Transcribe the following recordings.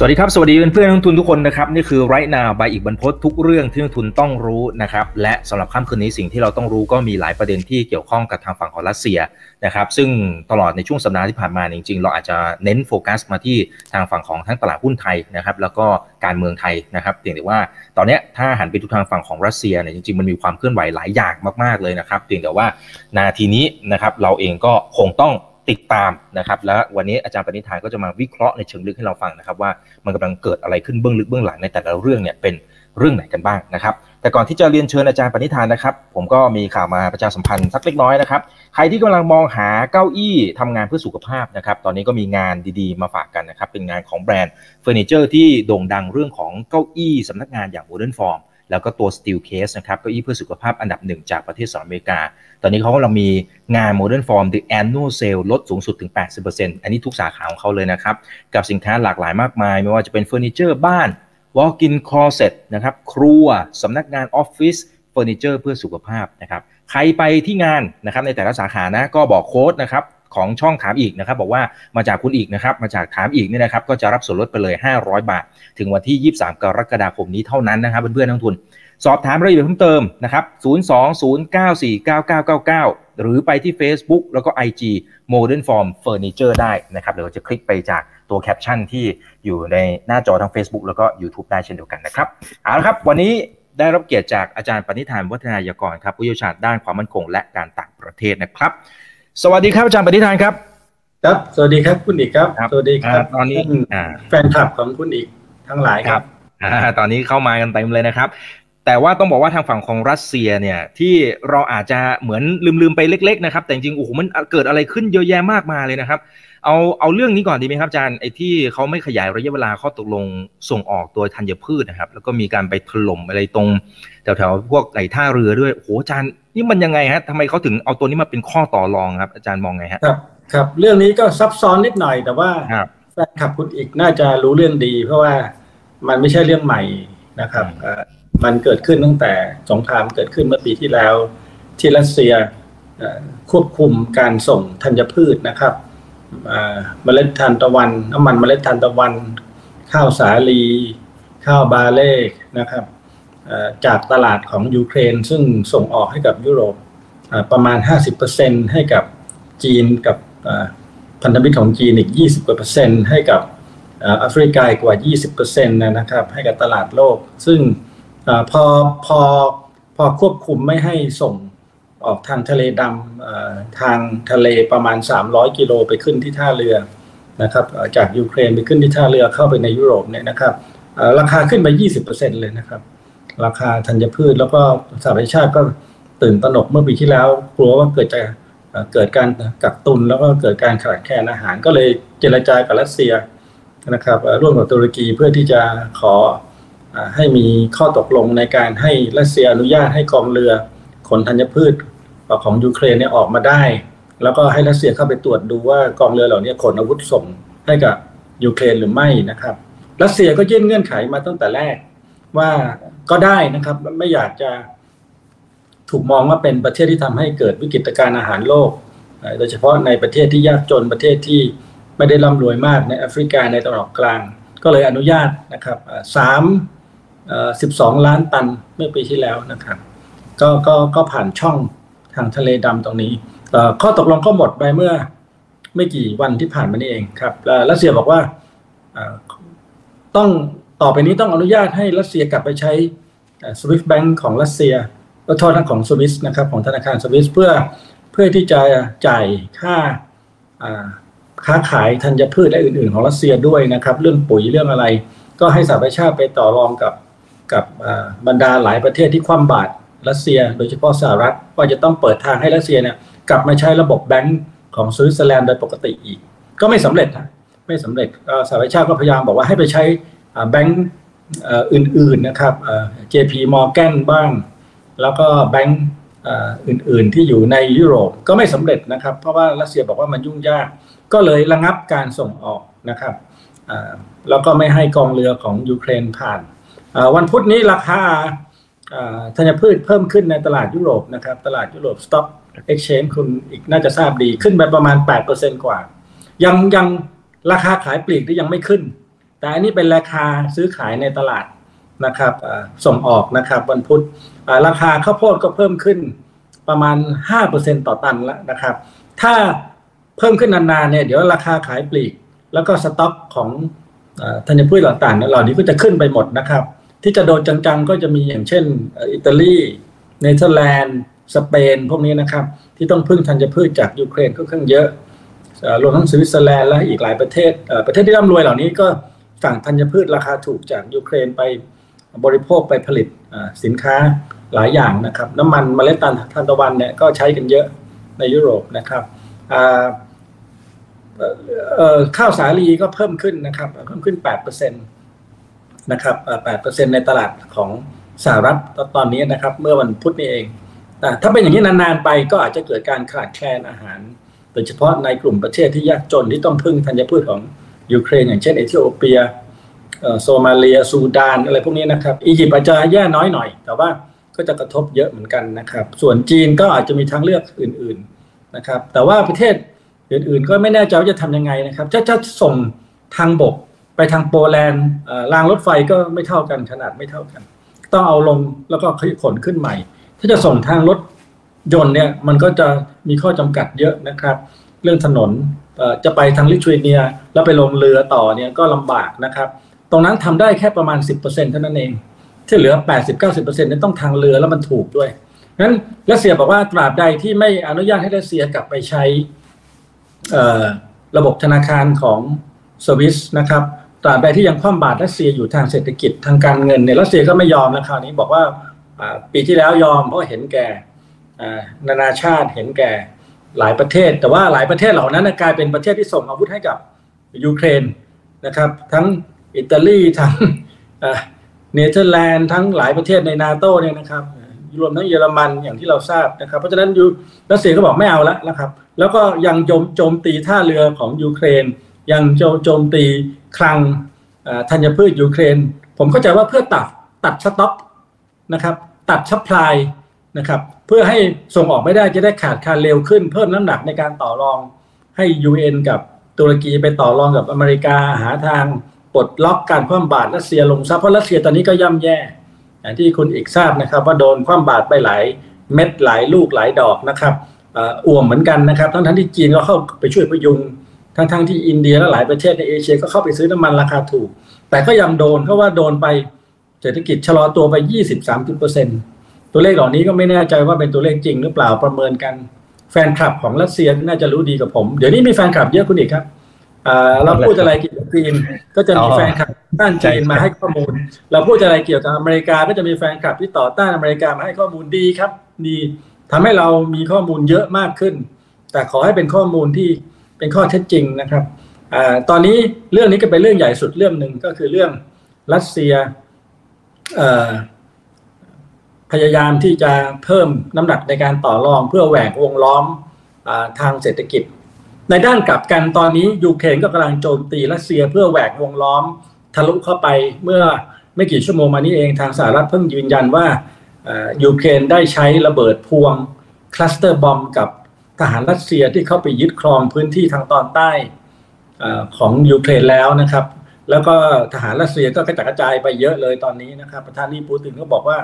สวัสดีครับ สวัสดีเพื่อนนักทุนทุกคนนะครับนี่คือไรนาใบอีกบรรพททุกเรื่องที่นักทุนต้องรู้นะครับและสำหรับค่ำคืนนี้สิ่งที่เราต้องรู้ก็มีหลายประเด็นที่เกี่ยวข้องกับทางฝั่งของรัสเซียนะครับซึ่งตลอดในช่วงสัปดาห์ที่ผ่านมาจริงๆ เราอาจจะเน้นโฟกัสมาที่ทางฝั่งของทั้งตลาดหุ้นไทยนะครับแล้วก็การเมืองไทยนะครับเพียงแต่ว่าตอนนี้ถ้าหันไปดูทางฝั่งของรัสเซียเนี่ยจริงๆมันมีความเคลื่อนไหวหลายอย่างมากๆเลยนะครับเพียงแต่ว่านาทีนี้นะครับเราเองก็คงต้อง ติดตามนะครับและวันนี้อาจารย์ปณิธานก็จะมาวิเคราะห์ในเชิงลึกให้เราฟังนะครับว่ามันกำลังเกิดอะไรขึ้นเบื้องลึกเบื้องหลังในแต่ละเรื่องเนี่ยเป็นเรื่องไหนกันบ้างนะครับ แต่ก่อนที่จะเรียนเชิญอาจารย์ปณิธานนะครับ ผมก็มีข่าวมาประชาสัมพันธ์สักเล็กน้อยนะครับ ใครที่กำลังมองหาเก้าอี้ทำงานเพื่อสุขภาพนะครับ ตอนนี้ก็มีงานดีๆมาฝากกันนะครับ เป็นงานของแบรนด์เฟอร์นิเจอร์ที่โด่งดังเรื่องของเก้าอี้สำนักงานอย่าง Modern Form แล้วก็ตัว Steelcase นะครับเก้าอี้เพื่อสุขภาพอันดับหนึ่งจากประเทศสหรัฐอเมริกา ตอนนี้เขากำลังมีงาน Modernform The Annual Sale ลดสูงสุดถึง 80%อันนี้ทุกสาขาของเขาเลยนะครับ กับสินค้าหลากหลายมากมาย ไม่ว่าจะเป็นเฟอร์นิเจอร์บ้าน Walk-in Closet นะครับครัวสำนักงานออฟฟิศเฟอร์นิเจอร์เพื่อสุขภาพนะครับใครไปที่งานนะครับในแต่ละสาขานะก็บอกโค้ดนะครับ ของช่องถามอีกนะครับ บอกว่ามาจากคุณอีกนะครับ มาจากถามอีกเนี่ยนะครับ ก็จะรับส่วนลดไปเลย 500 บาท ถึงวันที่ 23 กรกฎาคมนี้เท่านั้นนะครับเพื่อนๆนักทุน สอบถามรายละเอียดเพิ่มเติมนะครับ 020949999 หรือไปที่ Facebook แล้วก็ IG Modern Form Furniture ได้นะครับเดี๋ยวจะคลิกไปจากตัวแคปชั่นที่อยู่ในหน้าจอทั้ง Facebook แล้วก็ YouTube ได้เช่นเดียวกันนะครับเอาละครับ วันนี้ได้รับเกียรติจากอาจารย์ปณิธานวัฒนายกรครับผู้เชี่ยวชาญด้านความมั่นคงและการต่างประเทศนะครับ สวัสดีครับอาจารย์ปณิธานครับ ครับ สวัสดีครับคุณอีกครับครับสวัสดีครับอ่าตอนนี้อ่าแฟนคลับของคุณอีกทั้งหลายครับอ่าตอนนี้เข้ามากันเต็มเลยนะครับ แต่ว่าต้องบอกว่าทางฝั่งของรัสเซียเนี่ยที่เราอาจจะเหมือนลืมๆไปเล็ก ๆ นะครับ แต่จริงๆโอ้โหมันเกิดอะไรขึ้นเยอะแยะมากมายเลยนะครับเอาเอาเรื่องนี้ก่อนดีไหมครับอาจารย์ไอ้ที่เขาไม่ขยายระยะเวลาข้อตกลงส่งออกตัวธัญพืชนะครับ แล้วก็มีการไปถล่มอะไรตรง แถวๆพวกไอ้ท่าเรือด้วยโอ้โหอาจารย์นี่มันยังไงฮะทำไมเขาถึงเอาตัวนี้มาเป็นข้อต่อรองครับ อาจารย์มองไงฮะครับครับ เรื่องนี้ก็ซับซ้อนนิดหน่อย แต่ว่าครับแฟนคลับคุณอีกน่าจะรู้เรื่องดี เพราะว่ามันไม่ใช่เรื่องใหม่นะครับอืมเอ่อมันเกิดขึ้นตั้งแต่สงครามเกิดขึ้นเมื่อปีที่แล้ว ที่รัสเซียเอ่อควบคุมการส่งธัญพืชนะครับเอ่อเมล็ดทานตะวันน้ำมันเมล็ดทานตะวัน ข้าวสาลี ข้าวบาเล่นะครับเอ่อ จากตลาดของยูเครน ซึ่งส่งออกให้กับยุโรปประมาณ 50%ให้กับจีนกับพันธมิตรของจีนอีก 20กว่าเปอร์เซ็นต์ให้กับแอฟริกาอีกกว่า 20%นะครับ ให้กับตลาดโลก ซึ่งอพอพอพอควบคุมไม่ให้ส่งออกทางทะเลดำทางทะเลประมาณ 300 กิโลไปขึ้นที่ท่าเรือนะครับจากยูเครนไปขึ้นที่ท่าเรือเข้าไปในยุโรปเนี่ยนะครับราคาขึ้นไป 20%เลยนะครับ ราคาธัญพืช แล้วก็สหประชาชาติก็ตื่นตระหนกเมื่อปีที่แล้ว กลัวว่าเกิดจะเกิดการกักตุนแล้วก็เกิดการขาดแคลนอาหาร ก็เลยเจรจากับรัสเซียนะครับร่วมกับตุรกีเพื่อที่จะขอเอ่อให้มีข้อตกลงในการให้รัสเซียอนุญาตให้กองเรือขนธัญพืชของยูเครนเนี่ยออกมาได้ แล้วก็ให้รัสเซียเข้าไปตรวจดูว่ากองเรือเหล่านี้ขนอาวุธส่งให้กับยูเครนหรือไม่นะครับ รัสเซียก็ยื่นเงื่อนไขมาตั้งแต่แรก ว่าก็ได้นะครับ ไม่อยากจะถูกมองว่าเป็นประเทศที่ทำให้เกิดวิกฤตการณ์อาหารโลก โดยเฉพาะในประเทศที่ยากจนประเทศที่ไม่ได้ร่ำรวยมากในแอฟริกาในตะวันออกกลาง ก็เลยอนุญาตนะครับสามสิบสองล้านตันเมื่อปีที่แล้วนะครับ ก็ก็ก็ผ่านช่องทางทะเลดำตรงนี้ ข้อตกลงก็หมดไปเมื่อไม่กี่วันที่ผ่านมานี่เองครับแล้วรัสเซียบอกว่าต้อง ต่อไปนี้ต้องอนุญาตให้รัสเซียกลับไปใช้สวิฟต์แบงก์ของรัสเซียก็โทษนะของสวิสนะครับของธนาคารสวิสเพื่อเพื่อที่จะจ่ายค่าค้าขายธัญพืชและอื่น ๆ ของรัสเซียด้วยนะครับ เรื่องปุ๋ยเรื่องอะไร ก็ให้สหประชาชาติไปต่อรองกับกับบรรดาหลายประเทศที่คว่ำบาตรรัสเซีย โดยเฉพาะสหรัฐว่าจะต้องเปิดทางให้รัสเซียเนี่ยกลับมาใช้ระบบแบงก์ของสวิตเซอร์แลนด์โดยปกติอีก ก็ไม่สำเร็จนะไม่สำเร็จสหประชาชาติก็พยายามบอกว่าให้ไปใช้ แบงก์อื่นๆนะครับเอ่อ JP Morgan บ้าง แล้วก็แบงก์อื่นๆที่อยู่ในยุโรปก็ไม่สำเร็จนะครับ เพราะว่ารัสเซียบอกว่ามันยุ่งยาก ก็เลยระงับการส่งออกนะครับแล้วก็ไม่ให้กองเรือของยูเครนผ่าน วันพุธนี้ราคาธัญพืชเพิ่มขึ้นในตลาดยุโรปนะครับ ตลาดยุโรปสต็อก exchange คุณอีกน่าจะทราบดีขึ้นไปประมาณ 8%กว่า ยังยังราคาขายปลีกที่ยังไม่ขึ้น แต่อันนี้เป็นราคาซื้อขายในตลาดนะครับส่งออกนะครับวันพุธราคาข้าวโพดก็เพิ่มขึ้นประมาณ 5%ต่อตันแล้วนะครับ ถ้าเพิ่มขึ้นนานๆเนี่ยเดี๋ยวราคาขายปลีก แล้วก็สต็อกของธัญพืชต่างๆเหล่านี้ก็จะขึ้นไปหมดนะครับ ที่จะโดนจังๆก็จะมีอย่างเช่นอิตาลีเนเธอร์แลนด์สเปนพวกนี้นะครับ ที่ต้องพึ่งธัญพืชจากยูเครนค่อนข้างเยอะรวมทั้งสวิตเซอร์แลนด์และอีกหลายประเทศประเทศที่ร่ำรวยเหล่านี้ก็ สั่งธัญพืชราคาถูกจากยูเครนไปบริโภคไปผลิตสินค้าหลายอย่างนะครับ น้ำมันเมล็ดทานตะวันเนี่ยก็ใช้กันเยอะในยุโรปนะครับข้าวสาลีก็เพิ่มขึ้นนะครับเพิ่มขึ้น 8%นะครับ8%ในตลาดของสหรัฐตอนนี้นะครับ เมื่อวันพุธนี้เองถ้าเป็นอย่างนี้นานๆไปก็อาจจะเกิดการขาดแคลนอาหาร โดยเฉพาะในกลุ่มประเทศที่ยากจนที่ต้องพึ่งธัญพืชของ ยูเครน อย่างเช่นเอธิโอเปียโซมาเลียซูดานอะไรพวกนี้นะครับอียิปต์อาจจะแย่น้อยหน่อย แต่ว่าก็จะกระทบเยอะเหมือนกันนะครับ ส่วนจีนก็อาจจะมีทางเลือกอื่นๆนะครับ แต่ว่าประเทศอื่นๆ ก็ไม่แน่ใจว่าจะทำยังไงนะครับจะจะส่งทางบกไปทางโปแลนด์รางรถไฟก็ไม่เท่ากันขนาดไม่เท่ากัน ต้องเอาลงแล้วก็ขนขึ้นใหม่ ถ้าจะส่งทางรถยนต์เนี่ยมันก็จะมีข้อจำกัดเยอะนะครับ เรื่องถนน จะไปทางลิทัวเนีย แล้วไปลงเรือต่อเนี่ยก็ลำบากนะครับ ตรงนั้นทำได้แค่ประมาณ 10%เท่านั้นเอง ที่เหลือ 80-90%นี่ต้องทางเรือแล้วมันถูกด้วยนั้นรัสเซียบอกว่าตราบใดที่ไม่อนุญาตให้รัสเซียกลับไปใช้ระบบธนาคารของสวิสนะครับตราบใดที่ยังคว่ำบาตรรัสเซียอยู่ทางเศรษฐกิจทางการเงินเนี่ยรัสเซียก็ไม่ยอมนะคราวนี้บอกว่าปีที่แล้วยอมเพราะเห็นแก่นานาชาติเห็นแก่ หลายประเทศ แต่ว่าหลายประเทศเหล่านั้นกลายเป็นประเทศที่ส่งอาวุธให้กับยูเครนนะครับ ทั้งอิตาลีทั้งเนเธอร์แลนด์ทั้งหลายประเทศในนาโตเนี่ยนะครับรวมทั้งเยอรมันอย่างที่เราทราบนะครับ เพราะฉะนั้นยูรัสเซียก็บอกไม่เอาแล้วนะครับ แล้วก็ยังโจมโจมตีท่าเรือของยูเครน ยังโจมตีคลังธัญพืชยูเครน ผมเข้าใจว่าเพื่อตัดตัดสต็อกนะครับ ตัด supply นะครับ เพื่อให้ส่งออกไม่ได้จะได้ขาดแคลนเร็วขึ้น เพิ่มน้ำหนักในการต่อรองให้ UN กับตุรกีไปต่อรองกับอเมริกาหาทางปลดล็อกการคว่ำบาตรรัสเซียลงซะเพราะรัสเซียตอนนี้ก็ย่ำแย่อย่างที่คุณอีกทราบนะครับ ว่าโดนคว่ำบาตรไปหลายเม็ดหลายลูกหลายดอกนะครับอ่วมเหมือนกันนะครับ ทั้งทั้งที่จีนก็เข้าไปช่วยพยุงทั้งทั้งที่อินเดียและหลายประเทศในเอเชียก็เข้าไปซื้อน้ำมันราคาถูก แต่ก็ยังโดนเพราะว่าโดนไปเศรษฐกิจชะลอตัวไป 20-30%ตั วเลขเหล่านี้ก็ไม่แน่ใจว่าเป็นตัวเลขจริงหรือเปล่าประเมินกันแฟนคลับของรัสเซียน่าจะรู้ดีกับผม เดี๋ยวนี้มีแฟนคลับเยอะคุณอีกครับเราพูดอะไรเกี่ยวกับจีนก็จะมีแฟนคลับต้านจีนมาให้ข้อมูล เราพูดอะไรเกี่ยวกับอเมริกาก็จะมีแฟนคลับที่ต่อต้านอเมริกามาให้ข้อมูลดีครับดีทำให้เรามีข้อมูลเยอะมากขึ้น แต่ขอให้เป็นข้อมูลที่เป็นข้อเท็จจริงนะครับอตอนนี้เรื่องนี้ก็เป็นเรื่องใหญ่สุดเรื่องหนึ่งก็คือเรื่องรัสเซีย พยายามที่จะเพิ่มน้ำหนักในการต่อรองเพื่อแหวกวงล้อมทางเศรษฐกิจ ในด้านกลับกันตอนนี้ยูเครนก็กำลังโจมตีรัสเซียเพื่อแหวกวงล้อมทะลุเข้าไปเมื่อไม่กี่ชั่วโมงมานี้เองทางสหรัฐเพิ่งยืนยันว่ายูเครนได้ใช้ระเบิดพวง cluster bomb กับทหารรัสเซียที่เข้าไปยึดครองพื้นที่ทางตอนใต้ของยูเครนแล้วนะครับ แล้วก็ทหารรัสเซียก็กระจัดกระจายไปเยอะเลยตอนนี้นะครับ ประธานาธิบดีปูตินก็บอกว่า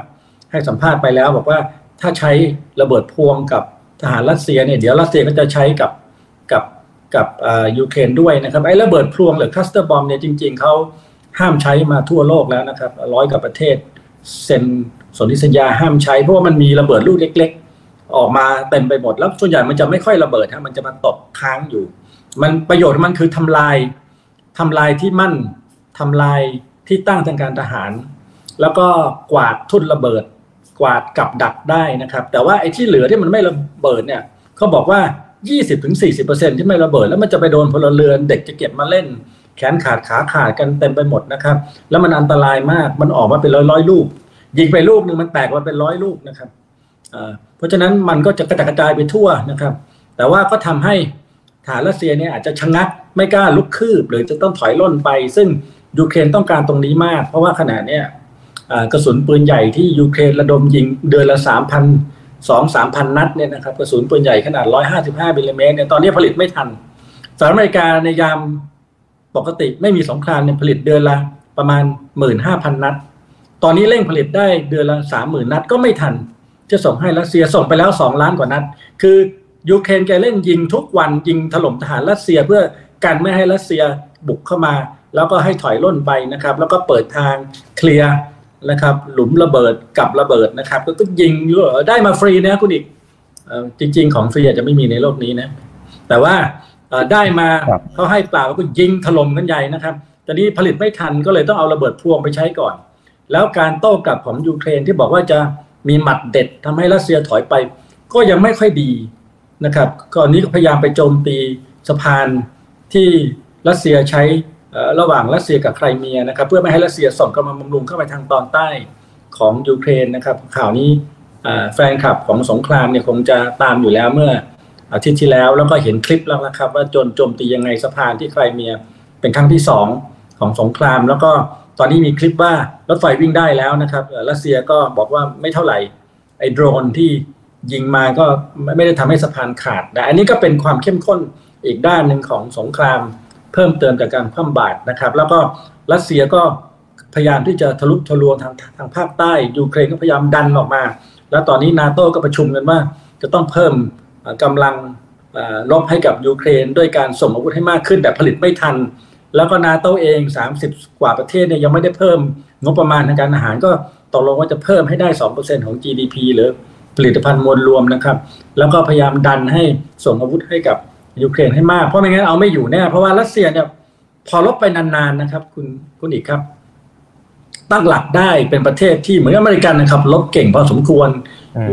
ให้สัมภาษณ์ไปแล้ว บอกว่าถ้าใช้ระเบิดพวงกับทหารรัสเซียเนี่ยเดี๋ยวรัสเซียก็จะใช้กับกับกับยูเครนด้วยนะครับไอ้ระเบิดพวงหรือ cluster bomb เนี่ยจริง ๆเขาห้ามใช้มาทั่วโลกแล้วนะครับร้อยกว่าประเทศเซ็นสนธิสัญญาห้ามใช้เพราะว่ามันมีระเบิดลูกเล็ก ๆ ออกมาเต็มไปหมดแล้วส่วนใหญ่มันจะไม่ค่อยระเบิดฮะมันจะมาตกค้างอยู่ มันประโยชน์มันคือทำลายทำลายที่มั่นทำลายที่ตั้งทางการทหาร แล้วก็กวาดทุ่นระเบิด กวาดกับดักได้นะครับ แต่ว่าไอ้ที่เหลือที่มันไม่ระเบิดเนี่ยเขาบอกว่า 20-40%ที่ไม่ระเบิด แล้วมันจะไปโดนพลเรือนเด็กจะเก็บมาเล่น แขนขาดขาขาดกันเต็มไปหมดนะครับ แล้วมันอันตรายมากมันออกมาเป็นร้อยร้อยลูกยิงไปลูกหนึ่งมันแตกมาเป็นร้อยลูกนะครับเพราะฉะนั้นมันก็จะกระจายกระจายไปทั่วนะครับ แต่ว่าก็ทำให้ทหารรัสเซียเนี่ยอาจจะชะงักไม่กล้ารุกคืบ หรือจะต้องถอยร่นไป ซึ่งยูเครนต้องการตรงนี้มาก เพราะว่าขณะเนี้ย กระสุนปืนใหญ่ที่ยูเครนระดมยิงเดือนละสามพันสองสามพันนัดเนี่ยนะครับกระสุนปืนใหญ่ขนาดร้อยห้าสิบห้ามิลลิเมตรเนี่ยตอนนี้ผลิตไม่ทันสหรัฐอเมริกาในยามปกติไม่มีสงครามเนี่ยผลิตเดือนละประมาณหมื่นห้าพันนัด ตอนนี้เร่งผลิตได้เดือนละสามหมื่นนัดก็ไม่ทัน จะส่งให้รัสเซียส่งไปแล้วสองล้านกว่านัด คือยูเครนแกเล่นยิงทุกวันยิงถล่มทหารรัสเซียเพื่อกันไม่ให้รัสเซียบุกเข้ามา แล้วก็ให้ถอยล่นไปนะครับ แล้วก็เปิดทางเคลียร์ นะครับ หลุมระเบิดกับระเบิดนะครับ ก็ต้องยิงได้มาฟรีนะคุณอีกจริง ๆ ของฟรีอาจจะไม่มีในโลกนี้นะ แต่ว่าได้มาเขาให้เปล่าก็ยิงถล่มกันใหญ่นะครับตอนนี้ผลิตไม่ทันก็เลยต้องเอาระเบิดพวงไปใช้ก่อน แล้วการโต้กลับของยูเครนที่บอกว่าจะมีหมัดเด็ดทำให้รัสเซียถอยไป ก็ยังไม่ค่อยดีนะครับก่อนนี้ก็พยายามไปโจมตีสะพานที่รัสเซียใช้ ระหว่างรัสเซียกับไครเมียนะครับ เพื่อไม่ให้รัสเซียส่งกำลังบำรุงเข้าไปทางตอนใต้ของยูเครนนะครับ ข่าวนี้แฟนคลับของสงครามเนี่ยคงจะตามอยู่แล้วเมื่ออาทิตย์ที่แล้วแล้วก็เห็นคลิปแล้วนะครับ ว่าโจนโจมตียังไงสะพานที่ไครเมียเป็นครั้งที่สองของสงคราม แล้วก็ตอนนี้มีคลิปว่ารถไฟวิ่งได้แล้วนะครับรัสเซียก็บอกว่าไม่เท่าไหร่ไอ้โดรนที่ยิงมาก็ไม่ได้ทำให้สะพานขาดนะอันนี้ก็เป็นความเข้มข้นอีกด้านหนึ่งของสงคราม เพิ่มเติมจากการคว่ำบาตรนะครับ แล้วก็รัสเซียก็พยายามที่จะทะลุทะลวงทางทางภาคใต้ยูเครนก็พยายามดันออกมา แล้วตอนนี้นาโต้ก็ประชุมกันว่า จะต้องเพิ่มกำลังลบให้กับยูเครน ด้วยการส่งอาวุธให้มากขึ้นแต่ผลิตไม่ทัน แล้วก็นาโตเอง 30 กว่าประเทศเนี่ยยังไม่ได้เพิ่มงบประมาณทางการอาหารก็ตกลงว่าจะเพิ่มให้ได้ 2%ของ GDP หรือผลิตภัณฑ์มวลรวมนะครับ แล้วก็พยายามดันให้ส่งอาวุธให้กับ ยูเครนให้มาก เพราะไม่งั้นเอาไม่อยู่แน่ เพราะว่ารัสเซียเนี่ยพอลบไปนานๆนะครับ คุณคุณอีกครับ ตั้งหลักได้เป็นประเทศที่เหมือนอเมริกันนะครับลบเก่งพอสมควร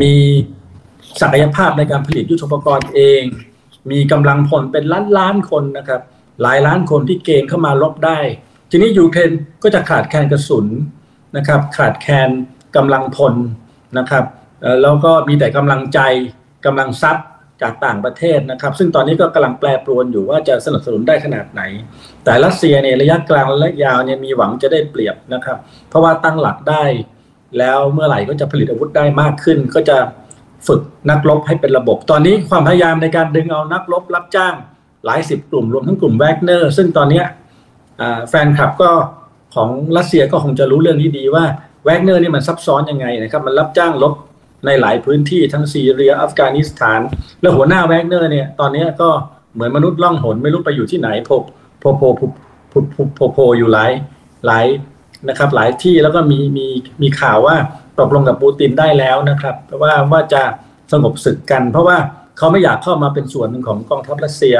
มีศักยภาพในการผลิตยุทโธปกรณ์เอง มีกำลังพลเป็นล้านล้านคนนะครับ หลายล้านคนที่เกณฑ์เข้ามาลบได้ ทีนี้ยูเครนก็จะขาดแคลนกระสุนนะครับ ขาดแคลนกำลังพลนะครับแล้วก็มีแต่กำลังใจกำลังทรัพย์ จากต่างประเทศนะครับ ซึ่งตอนนี้ก็กำลังแปรปรวนอยู่ว่าจะสนับสนุนได้ขนาดไหน แต่รัสเซียเนี่ยระยะกลางและยาวเนี่ยมีหวังจะได้เปรียบนะครับ เพราะว่าตั้งหลักได้ แล้วเมื่อไหร่ก็จะผลิตอาวุธได้มากขึ้น ก็จะฝึกนักรบให้เป็นระบบ ตอนนี้ความพยายามในการดึงเอานักรบรับจ้างหลายสิบกลุ่มรวมทั้งกลุ่มแวกเนอร์ซึ่งตอนนี้แฟนคลับก็ของรัสเซียก็คงจะรู้เรื่องนี้ดีว่าแวกเนอร์นี่มันซับซ้อนยังไงนะครับ มันรับจ้างรบ ในหลายพื้นที่ทั้งซีเรียอัฟกานิสถาน แล้วหัวหน้าแวกเนอร์เนี่ยตอนนี้ก็เหมือนมนุษย์ล่องหนไม่รู้ไปอยู่ที่ไหนโผโผโผโผโผโผโผอยู่หลายหลายนะครับ หลายที่แล้วก็มีมีมีข่าวว่าตกลงกับปูตินได้แล้วนะครับว่าว่าจะสงบศึกกัน เพราะว่าเขาไม่อยากเข้ามาเป็นส่วนหนึ่งของกองทัพรัสเซีย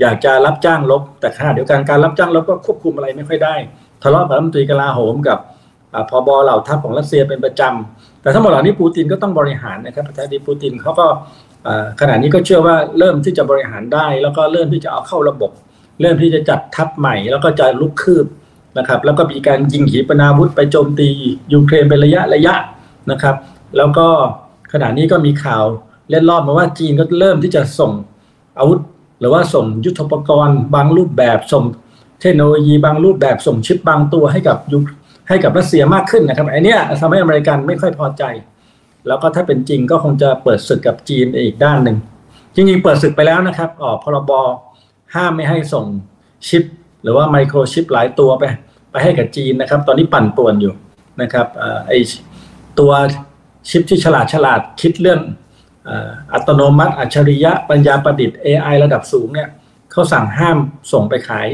อยากจะรับจ้างลบ แต่ขณะเดียวกันการรับจ้างลบก็ควบคุมอะไรไม่ค่อยได้ทะเลาะกับรัฐมนตรีกลาโหมกับพอบอเหล่าทัพของรัสเซียเป็นประจำ แต่ทั้งหมดเหล่านี้ปูตินก็ต้องบริหารนะครับประธานาธิบดีปูตินเขาก็ขณะนี้ก็เชื่อว่าเริ่มที่จะบริหารได้ แล้วก็เริ่มที่จะเอาเข้าระบบ เริ่มที่จะจัดทัพใหม่ แล้วก็จะลุกคืบนะครับแล้วก็มีการยิงขีปนาวุธไปโจมตียูเครนเป็นระยะระยะนะครับ แล้วก็ขณะนี้ก็มีข่าวเล่นรอบมาว่าจีนก็เริ่มที่จะส่งอาวุธ หรือว่าส่งยุทธปกรณ์ บางรูปแบบส่งเทคโนโลยีบางรูปแบบส่งชิปบางตัวให้กับยู ให้กับรัสเซียมากขึ้นนะครับไอเนี้ยทำให้อเมริกันไม่ค่อยพอใจ แล้วก็ถ้าเป็นจริงก็คงจะเปิดศึกกับจีนอีกด้านหนึ่งจริงๆเปิดศึกไปแล้วนะครับ ออกพรบห้ามไม่ให้ส่งชิป หรือว่าไมโครชิปหลายตัวไป ไปให้กับจีนนะครับ ตอนนี้ปั่นป่วนอยู่นะครับไอตัวชิปที่ฉลาดฉลาดคิดเรื่องอัตโนมัติ อัจฉริยะปัญญาประดิษฐ์ AI ระดับสูงเนี่ยเขาสั่งห้ามส่งไปขาย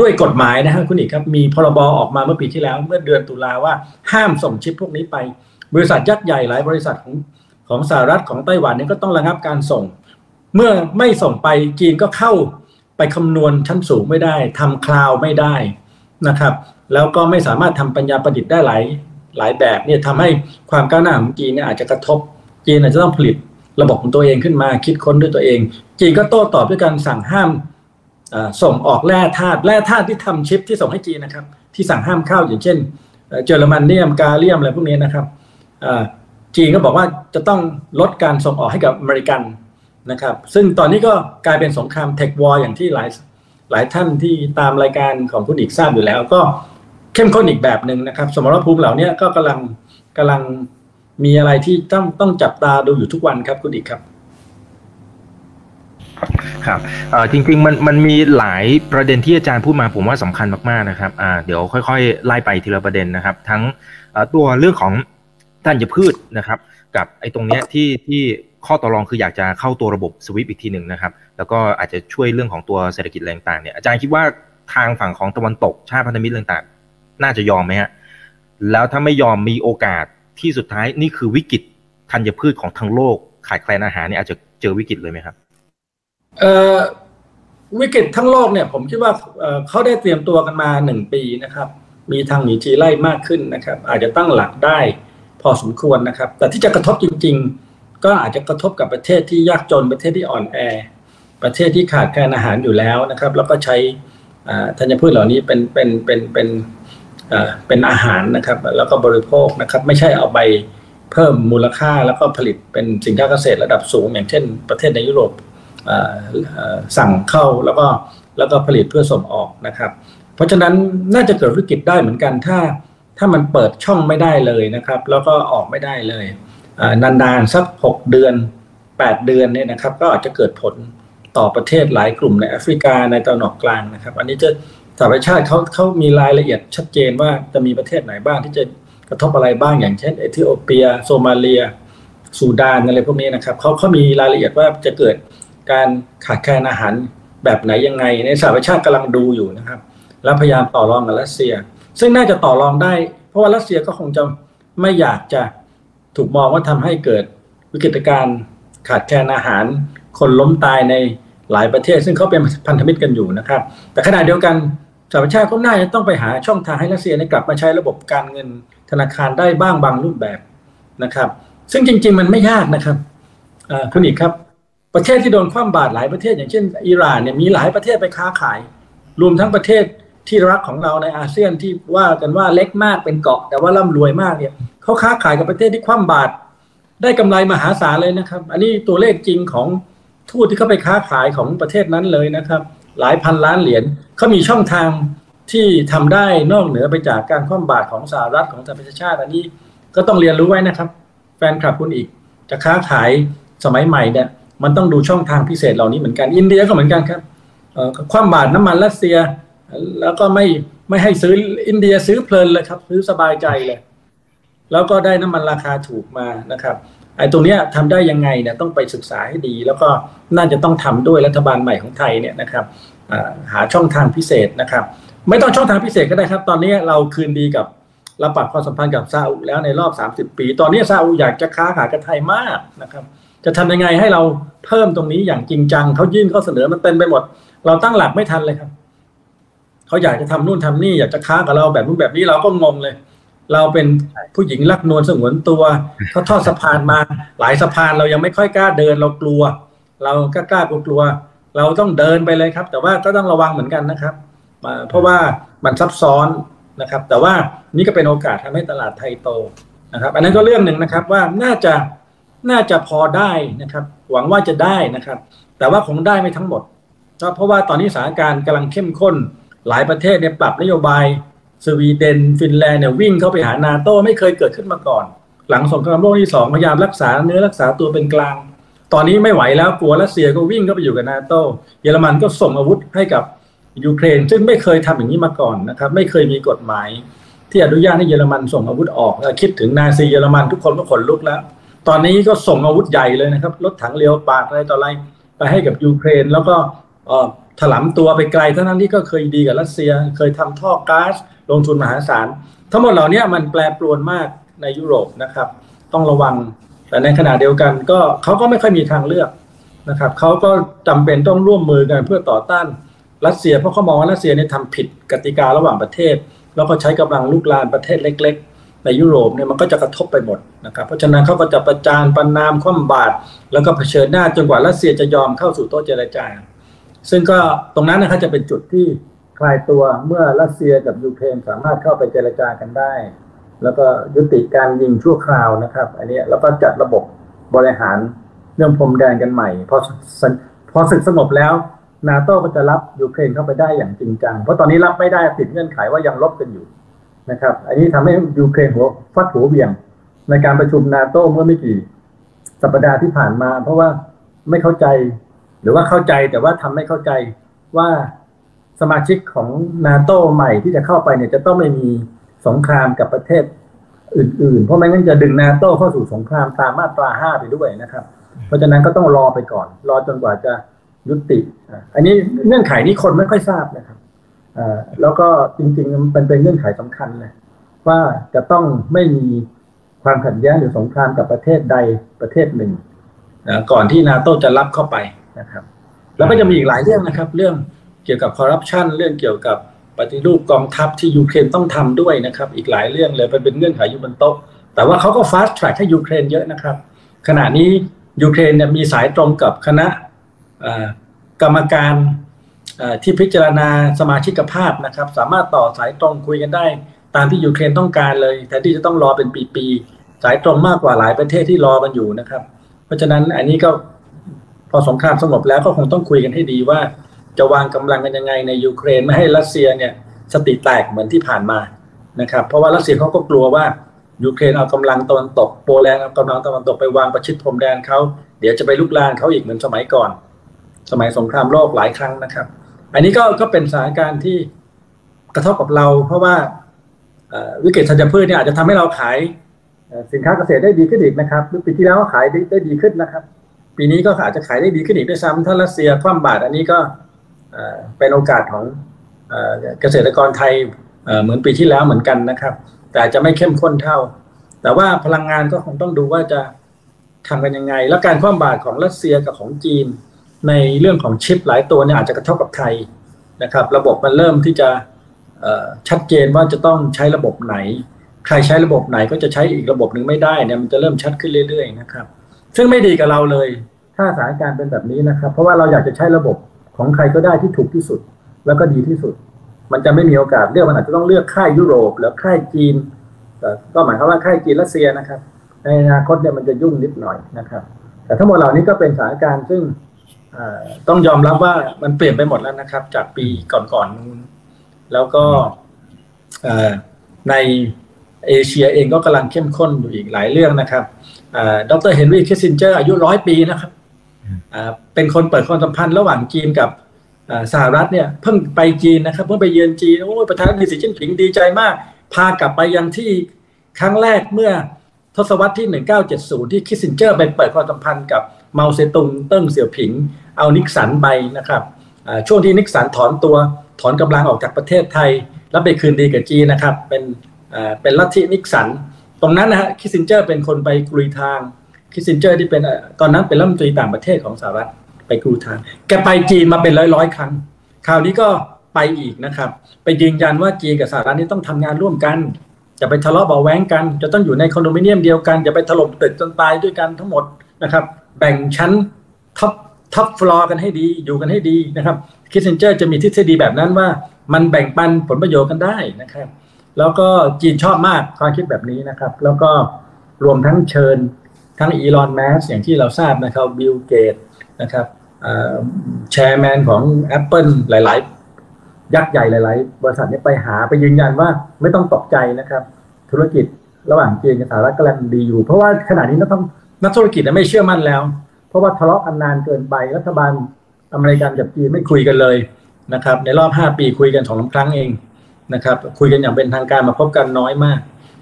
ด้วยกฎหมายนะฮะคุณอีกครับ มีพรบออกมาเมื่อปีที่แล้ว เมื่อเดือนตุลาว่าห้ามส่งชิปพวกนี้ไป บริษัทยักษ์ใหญ่หลายบริษัทของของสหรัฐของไต้หวันนี่ก็ต้องระงับการส่ง เมื่อไม่ส่งไปจีนก็เข้าไปคำนวณชั้นสูงไม่ได้ทำคลาวไม่ได้นะครับ แล้วก็ไม่สามารถทำปัญญาประดิษฐ์ได้หลายหลายแบบเนี่ยทำให้ความก้าวหน้าของจีนเนี่ยอาจจะกระทบจีนอาจจะต้องผลิตระบบของตัวเองขึ้นมาคิดค้นด้วยตัวเอง จีนก็โต้ตอบด้วยการสั่งห้าม ส่งออกแร่ธาตุแร่ธาตุที่ทำชิปที่ส่งให้จีนนะครับ ที่สั่งห้ามเข้าอย่างเช่นเจอร์มันเนียมกาเลียมอะไรพวกนี้นะครับจีนก็บอกว่าจะต้องลดการส่งออกให้กับอเมริกันนะครับ ซึ่งตอนนี้ก็กลายเป็นสงครามเทควอร์อย่างที่หลายหลายท่านที่ตามรายการของคุณอีกทราบอยู่แล้ว ก็เข้มข้นอีกแบบหนึ่งนะครับ สมรภูมิเหล่านี้ก็กำลังกำลังมีอะไรที่ต้องต้องจับตาดูอยู่ทุกวันครับคุณอีกครับ ครับจริงๆมันมันมีหลายประเด็นที่อาจารย์พูดมาผมว่าสำคัญมากๆนะครับเดี๋ยวค่อยๆ ไล่ไปทีละประเด็นนะครับ ทั้งตัวเรื่องของธัญพืชนะครับ กับไอ้ตรงเนี้ยที่ที่ข้อต่อรองคืออยากจะเข้าตัวระบบสวิปอีกทีหนึ่งนะครับ แล้วก็อาจจะช่วยเรื่องของตัวเศรษฐกิจแรงต่างเนี่ยอาจารย์คิดว่าทางฝั่งของตะวันตกชาติพันธมิตรต่างๆ น่าจะยอมไหมฮะแล้วถ้าไม่ยอมมีโอกาสที่สุดท้ายนี่คือวิกฤตธัญพืชของทั้งโลกขาดแคลนอาหารเนี่ยอาจจะเจอวิกฤตเลยไหมครับ วิกฤตทั้งโลกเนี่ยผมคิดว่าเเขาได้เตรียมตัวกันมาหนึ่งปีนะครับ มีทางหนีทีไล่มากขึ้นนะครับ อาจจะตั้งหลักได้พอสมควรนะครับ แต่ที่จะกระทบจริง ๆ ก็อาจจะกระทบกับประเทศที่ยากจนประเทศที่อ่อนแอ ประเทศที่ขาดแคลนอาหารอยู่แล้วนะครับ แล้วก็ใช้ธัญพืชเหล่านี้เป็นเป็นเป็นเป็นเป็นอาหารนะครับ แล้วก็บริโภคนะครับ ไม่ใช่เอาไปเพิ่มมูลค่าแล้วก็ผลิตเป็นสินค้าเกษตรระดับสูง อย่างเช่น ประเทศในยุโรป สั่งเข้าแล้วก็แล้วก็ผลิตเพื่อส่งออกนะครับ เพราะฉะนั้นน่าจะเกิดวิกฤตได้เหมือนกันถ้าถ้ามันเปิดช่องไม่ได้เลยนะครับ แล้วก็ออกไม่ได้เลยนานๆสัก 6 เดือน 8 เดือนเนี่ยนะครับ ก็อาจจะเกิดผลต่อประเทศหลายกลุ่มในแอฟริกาในตะวันออกกลางนะครับ อันนี้จะสหประชาติเขาเขามีรายละเอียดชัดเจนว่าจะมีประเทศไหนบ้างที่จะกระทบอะไรบ้างอย่างเช่นเอธิโอเปีย โซมาเลีย ซูดานอะไรพวกนี้นะครับเขาเขามีรายละเอียดว่าจะเกิด การขาดแคลนอาหารแบบไหนยังไง ในสหประชาติกำลังดูอยู่นะครับ แล้วพยายามต่อรองกับรัสเซีย ซึ่งน่าจะต่อรองได้ เพราะว่ารัสเซียก็คงจะไม่อยากจะถูกมองว่าทำให้เกิดวิกฤตการณ์ขาดแคลนอาหาร คนล้มตายในหลายประเทศ ซึ่งเขาเป็นพันธมิตรกันอยู่นะครับ แต่ขณะเดียวกันสหประชาติก็น่าจะต้องไปหาช่องทางให้รัสเซียกลับมาใช้ระบบการเงินธนาคารได้บ้างบางรูปแบบนะครับ ซึ่งจริง ๆ มันไม่ยากนะครับคุณอีกครับ ประเทศที่โดนคว่ำบาตรหลายประเทศ อย่างเช่น อิหร่านเนี่ยมีหลายประเทศไปค้าขาย รวมทั้งประเทศที่รักของเราในอาเซียนที่ว่ากันว่าเล็กมากเป็นเกาะ แต่ว่าร่ำรวยมากเนี่ยเขาค้าขายกับประเทศที่คว่ำบาตรได้กำไรมหาศาลเลยนะครับ อันนี้ตัวเลขจริงของทูตที่เขาไปค้าขายของประเทศนั้นเลยนะครับ หลายพันล้านเหรียญเขามีช่องทางที่ทำได้นอกเหนือไปจากการคว่ำบาตรของสหรัฐของสหประชาชาติอันนี้ก็ต้องเรียนรู้ไว้นะครับ แฟนคลับคุณอีกจะค้าขายสมัยใหม่เนี่ย มันต้องดูช่องทางพิเศษเหล่านี้เหมือนกัน อินเดียก็เหมือนกันครับคว่ำบาตรน้ำมันรัสเซีย แล้วก็ไม่ไม่ให้ซื้ออินเดียซื้อเพลินเลยครับ ซื้อสบายใจเลย แล้วก็ได้น้ำมันราคาถูกมานะครับไอ้ตรงเนี้ยทำได้ยังไงเนี่ยต้องไปศึกษาให้ดี แล้วก็น่าจะต้องทำด้วยรัฐบาลใหม่ของไทยเนี่ยนะครับหาช่องทางพิเศษนะครับ ไม่ต้องช่องทางพิเศษก็ได้ครับ ตอนนี้เราคืนดีกับเราปรับความสัมพันธ์กับซาอุแล้วในรอบ 30 ปี ตอนนี้ซาอุอยากจะค้าขายกับไทยมากนะครับ จะทำยังไงให้เราเพิ่มตรงนี้อย่างจริงจังเขายื่นข้อเสนอมันเต็มไปหมด เราตั้งหลักไม่ทันเลยครับเขาอยากจะทำนู่นทำนี่อยากจะค้ากับเราแบบนู้นแบบนี้เราก็งงเลย เราเป็นผู้หญิงรักนวลสงวนตัวเขาทอดสะพานมา หลายสะพานเรายังไม่ค่อยกล้าเดินเรากลัว เราก็กล้ากลัว เราต้องเดินไปเลยครับ แต่ว่าก็ต้องระวังเหมือนกันนะครับเพราะว่ามันซับซ้อนนะครับ แต่ว่านี่ก็เป็นโอกาสทำให้ตลาดไทยโตนะครับ อันนั้นก็เรื่องหนึ่งนะครับว่าน่าจะ น่าจะพอได้นะครับ หวังว่าจะได้นะครับ แต่ว่าคงได้ไม่ทั้งหมดเพราะว่าตอนนี้สถานการณ์กำลังเข้มข้น หลายประเทศเนี่ยปรับนโยบายสวีเดน ฟินแลนด์เนี่ยวิ่งเข้าไปหานาโต้ไม่เคยเกิดขึ้นมาก่อน หลังสงครามโลกที่สองพยายามรักษาเนื้อรักษาตัวเป็นกลาง ตอนนี้ไม่ไหวแล้วกลัวรัสเซียก็วิ่งเข้าไปอยู่กับนาโต้เยอรมันก็ส่งอาวุธให้กับยูเครน ซึ่งไม่เคยทำอย่างนี้มาก่อนนะครับ ไม่เคยมีกฎหมาย ที่อนุญาตให้เยอรมันส่งอาวุธออกคิดถึงนาซีเยอรมันทุกคนก็ขนลุกแล้ว ตอนนี้ก็ส่งอาวุธใหญ่เลยนะครับรถถัง Leopard อะไรต่ออะไรไปให้กับยูเครน แล้วก็เอ่อถลำตัวไปไกลเทั้งนั้นที่ก็เคยดีกับรัสเซีย เคยทำท่อก๊าซลงทุนมหาศาล ทั้งหมดเหล่านี้มันแปรปรวนมากในยุโรปนะครับ ต้องระวัง แต่ในขณะเดียวกันก็เขาก็ไม่ค่อยมีทางเลือกนะครับเขาก็จำเป็นต้องร่วมมือกันเพื่อต่อต้านรัสเซียเพราะเขามองว่ารัสเซียเนี่ยทำผิดกติการะหว่างประเทศ แล้วก็ใช้กำลังลุกลานประเทศเล็ก ๆ ในยุโรปเนี่ยมันก็จะกระทบไปหมดนะครับ เพราะฉะนั้นเขาก็จะประจานประนามคว่ำบาตรแล้วก็เผชิญหน้าจนกว่ารัสเซียจะยอมเข้าสู่โต๊ะเจรจา ซึ่งก็ตรงนั้นนะครับจะเป็นจุดที่คลายตัวเมื่อรัสเซียกับยูเครนสามารถเข้าไปเจรจากันได้ แล้วก็ยุติการยิงชั่วคราวนะครับ อันนี้แล้วก็จัดระบบบริหารเรื่องพรมแดนกันใหม่พอสพอศึกสงบแล้วนาโต้ก็จะรับยูเครนเข้าไปได้อย่างจริงจัง เพราะตอนนี้รับไม่ได้ติดเงื่อนไขว่ายังลบกันอยู่ นะครับ อันนี้ทำให้ยูเครนหัวฟัดหัวเบี่ยง ในการประชุมนาโต้เมื่อไม่กี่ สัปดาห์ที่ผ่านมา เพราะว่าไม่เข้าใจ หรือว่าเข้าใจแต่ว่าทำไม่เข้าใจว่าสมาชิกของนาโต้ใหม่ที่จะเข้าไปเนี่ยจะต้องไม่มีสงครามกับประเทศอื่นๆ เพราะไม่งั้นจะดึงนาโต้เข้าสู่สงครามตามมาตราห้าไปด้วยนะครับ เพราะฉะนั้นก็ต้องรอไปก่อน รอจนกว่าจะยุติ อันนี้เงื่อนไขนี้คนไม่ค่อยทราบนะครับ แล้วก็จริงๆมันเป็นเงื่อนไขสำคัญเลยว่าจะต้องไม่มีความขัดแย้งหรือสงครามกับประเทศใดประเทศหนึ่งนะก่อนที่นาโต้จะรับเข้าไปนะครับ แล้วก็จะมีอีกหลายเรื่องนะครับ เรื่องเกี่ยวกับคอร์รัปชันเรื่องเกี่ยวกับปฏิรูปกองทัพที่ยูเครนต้องทำด้วยนะครับ อีกหลายเรื่องเลยไปเป็นเงื่อนไขอยู่บนโต๊ะ แต่ว่าเขาก็ฟาสต์แทร็กให้ยูเครนเยอะนะครับ ขณะนี้ยูเครนเนี่ยมีสายตรงกับคณะกรรมการ ที่พิจารณาสมาชิกภาพนะครับ สามารถต่อสายตรงคุยกันได้ ตามที่ยูเครนต้องการเลยแต่ที่จะต้องรอเป็นปีๆสายตรงมากกว่าหลายประเทศที่รอกันอยู่นะครับ เพราะฉะนั้นอันนี้ก็พอสงครามสงบแล้วก็คงต้องคุยกันให้ดีว่า จะวางกำลังกันยังไงในยูเครนไม่ให้รัสเซียเนี่ยสติแตกเหมือนที่ผ่านมานะครับ เพราะว่ารัสเซียเขาก็กลัวว่ายูเครนเอากำลังตะวันตกโปแลนด์เอากำลังตะวันตกไปวางประชิดพรมแดนเขาเดี๋ยวจะไปลุกลานเขาอีกเหมือนสมัยก่อน สมัยสงครามโลกหลายครั้งนะครับ อันนี้ก็ก็เป็นสถานการณ์ที่กระทบกับเรา เพราะว่าวิกฤตธัญพืชเนี่ยอาจจะทำให้เราขายสินค้าเกษตรได้ดีขึ้นอีกนะครับปีที่แล้วขายได้ดีขึ้นนะครับ ปีนี้ก็อาจจะขายได้ดีขึ้นอีกด้วยซ้ำถ้ารัสเซียคว่ำบาตรอันนี้ก็เป็นโอกาสของเกษตรกรไทยเหมือนปีที่แล้วเหมือนกันนะครับ แต่จะไม่เข้มข้นเท่า แต่ว่าพลังงานก็คงต้องดูว่าจะทำกันยังไง แล้วการคว่ำบาตรของรัสเซียกับของจีน ในเรื่องของชิปหลายตัวเนี่ยอาจจะกระทบกับไทยนะครับ ระบบมันเริ่มที่จะชัดเจนว่าจะต้องใช้ระบบไหน ใครใช้ระบบไหนก็จะใช้อีกระบบหนึ่งไม่ได้เนี่ยมันจะเริ่มชัดขึ้นเรื่อยๆนะครับ ซึ่งไม่ดีกับเราเลย ถ้าสถานการณ์เป็นแบบนี้นะครับ เพราะว่าเราอยากจะใช้ระบบของใครก็ได้ที่ถูกที่สุด แล้วก็ดีที่สุด มันจะไม่มีโอกาสเลือกมันอาจจะต้องเลือกค่ายยุโรปหรือค่ายจีนก็หมายความว่าค่ายจีนรัสเซียนะครับ ในอนาคตเนี่ยมันจะยุ่งนิดหน่อยนะครับ แต่ทั้งหมดเหล่านี้ก็เป็นสถานการณ์ซึ่ง ต้องยอมรับว่ามันเปลี่ยนไปหมดแล้วนะครับ จากปีก่อนๆนู้นแล้วก็ในเอเชียเองก็กำลังเข้มข้นอยู่อีกหลายเรื่องนะครับดรเฮนรี่คิสซินเจอร์อายุร้อยปีนะครับเป็นคนเปิดความสัมพันธ์ระหว่างจีนกับสหรัฐเนี่ยเพิ่งไปจีนนะครับเพิ่งไปเยือนจีนโอ้ประธานาธิบดีสีจิ้นผิงดีใจมาก พากลับไปยังที่ครั้งแรกเมื่อทศวรรษที่ 1970 ที่คิสซินเจอร์ไปเปิดความสัมพันธ์กับ เมาเซตุงเติ้งเสี่ยวผิง เอานิกสันไปนะครับช่วงที่นิกสันถอนตัวถอนกำลังออกจากประเทศไทย แล้วไปคืนดีกับจีนนะครับเป็นเป็นลัทธินิกสัน ตรงนั้นนะฮะคิสซินเจอร์เป็นคนไปกรุยทางคิสซินเจอร์ที่เป็นตอนนั้นเป็นรัฐมนตรีต่างประเทศของสหรัฐไปกรุยทาง แกไปจีนมาเป็นร้อยร้อยครั้ง คราวนี้ก็ไปอีกนะครับ ไปยืนยันว่าจีนกับสหรัฐนี่ต้องทำงานร่วมกันจะไปทะเลาะเบาะแว้งกัน จะต้องอยู่ในคอนโดมิเนียมเดียวกันจะไปถล่มตึกจนตายด้วยกันทั้งหมดนะครับ แบ่งชั้น top top floor กันให้ดีอยู่กันให้ดีนะครับคิสซินเจอร์จะมีทฤษฎีแบบนั้นว่า มันแบ่งปันผลประโยชน์กันได้นะครับ แล้วก็จีนชอบมากความคิดแบบนี้นะครับ แล้วก็รวมทั้งเชิญทั้งอีลอนมัสก์อย่างที่เราทราบนะครับบิลเกตส์นะครับ chairman ของ Apple หลาย ๆ ยักษ์ใหญ่หลาย ๆ บริษัทนี้ไปหาไปยืนยันว่าไม่ต้องตกใจนะครับ ธุรกิจระหว่างจีนกับสหรัฐกำลังดีอยู่ เพราะว่าขณะนี้นัก นักธุรกิจไม่เชื่อมั่นแล้ว เพราะว่าทะเลาะกันนานเกินไปรัฐบาลอเมริกันกับจีนไม่คุยกันเลยนะครับ ในรอบ 5 ปีคุยกันสองครั้งเองนะครับ คุยกันอย่างเป็นทางการมาพบกันน้อยมาก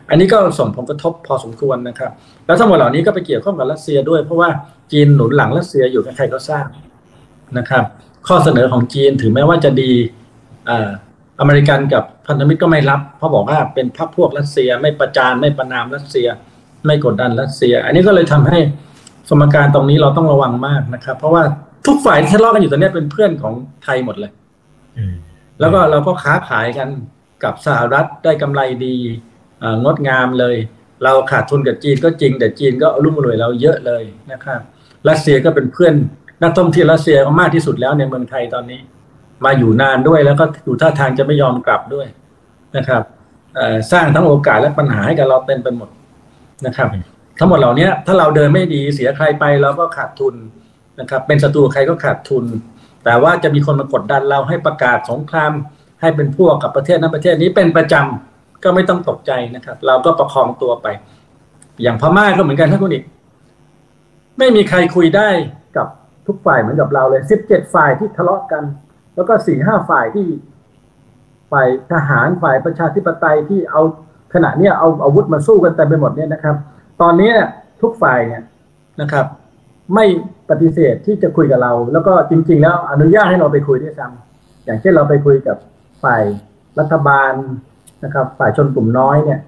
อันนี้ก็ส่งผลกระทบพอสมควรนะครับ แล้วทั้งหมดเหล่านี้ก็ไปเกี่ยวข้องกับรัสเซียด้วยเพราะว่าจีนหนุนหลังรัสเซียอยู่กับใครก็ทราบนะครับ ข้อเสนอของจีนถึงแม้ว่าจะดีอ่าอเมริกันกับพันธมิตรก็ไม่รับ เพราะบอกว่าเป็นพรรคพวกรัสเซียไม่ประจานไม่ประนามรัสเซีย ไม่กดดันรัสเซีย อันนี้ก็เลยทำให้สมการตรงนี้เราต้องระวังมากนะครับ เพราะว่าทุกฝ่ายที่ทะเลาะกันอยู่ตอนนี้เป็นเพื่อนของไทยหมดเลยแล้วก็เราก็ค้าขายกันกับสหรัฐได้กำไรดีงดงามเลย เราขาดทุนกับจีนก็จริงแต่จีนก็รุ่มรวยเราเยอะเลยนะครับรัสเซียก็เป็นเพื่อนนักท่องเที่ยวรัสเซียมากที่สุดแล้วในเมืองไทยตอนนี้ มาอยู่นานด้วยแล้วก็อยู่ท่าทางจะไม่ยอมกลับด้วยนะครับสร้างทั้งโอกาสและปัญหาให้กับเราเต็มไปหมด นะครับ ทั้งหมดเหล่านี้ถ้าเราเดินไม่ดีเสียใครไปเราก็ขาดทุนนะครับ เป็นศัตรูใครก็ขาดทุน แต่ว่าจะมีคนมากดดันเราให้ประกาศสงคราม ให้เป็นพวกกับประเทศนั้นประเทศนี้เป็นประจำก็ไม่ต้องตกใจนะครับ เราก็ประคองตัวไป อย่างพม่าก็เหมือนกันท่านคุณอีกไม่มีใครคุยได้กับทุกฝ่ายเหมือนกับเราเลยสิบเจ็ดฝ่ายที่ทะเลาะกัน แล้วก็สี่ห้าฝ่ายที่ฝ่ายทหารฝ่ายประชาธิปไตยที่เอา ขณะเนี้ยเอาอาวุธมาสู้กันเต็มไปหมดเนี่ยนะครับ ตอนนี้ทุกฝ่ายเนี่ยนะครับ ไม่ปฏิเสธที่จะคุยกับเรา แล้วก็จริง ๆ แล้วอนุญาตให้เราไปคุยด้วยซ้ำอย่างเช่นเราไปคุยกับฝ่ายรัฐบาลนะครับ ฝ่ายชนกลุ่มน้อยเนี่ย